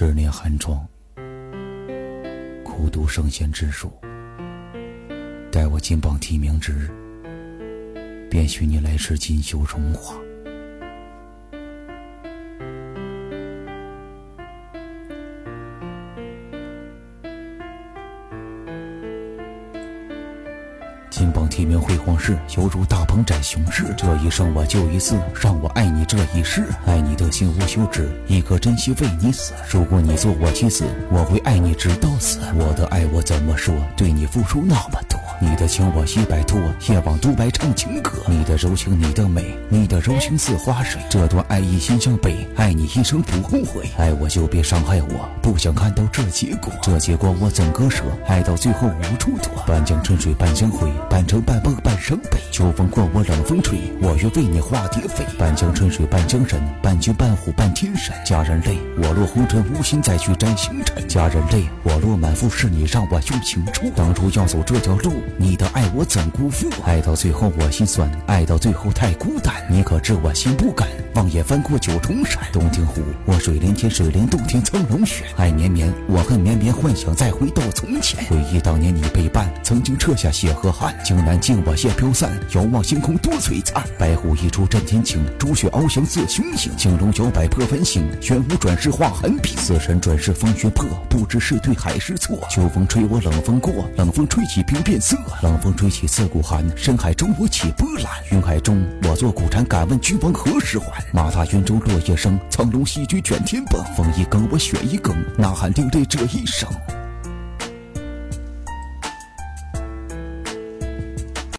十年寒窗，苦读圣贤之书。待我金榜题名之日，便许你来世锦绣荣华。金榜题名辉煌事，犹如大鹏展雄狮。这一生我就一次，让我爱你这一世。爱你的心无休止，一颗真心为你死。如果你做我妻子，我会爱你直到死。我的爱我怎么说？对你付出那么多。你的情我已摆脱，夜往独白唱情歌。你的柔情，你的美，你的柔情似花水。这段爱意心向北，爱你一生不后悔。爱我就别伤害我，不想看到这结果。这结果我怎割舍？爱到最后无处躲。半江春水半江回，半城半梦半生悲。秋风过我冷风吹，我愿为你化蝶飞。半江春水半江人，半君半虎半天神。佳人泪，我落红尘无心再去摘星辰。佳人泪，我落满腹是你让我用情触。当初要走这条路。你的爱我怎辜负？爱到最后我心酸，爱到最后太孤单。你可知我心不甘？望眼翻过九重山，洞庭湖，我水连天，水连洞庭苍龙雪。爱绵绵，我恨绵绵，幻想再回到从前。回忆当年你陪伴，曾经撤下血和汗。江南尽我谢飘散，遥望星空多璀璨。白虎一出震天晴，朱雀翱翔似雄鹰。青龙摇摆破繁星，玄武转世化寒冰。死神转世风雪破，不知是对还是错。秋风吹我冷风过，冷风吹起冰变色。冷风吹起刺骨寒，深海中我起波澜。云海中我坐古禅，敢问君王何时还？马踏云中落叶声，苍龙戏举卷天崩。风一更我雪一更，呐喊流泪这一生。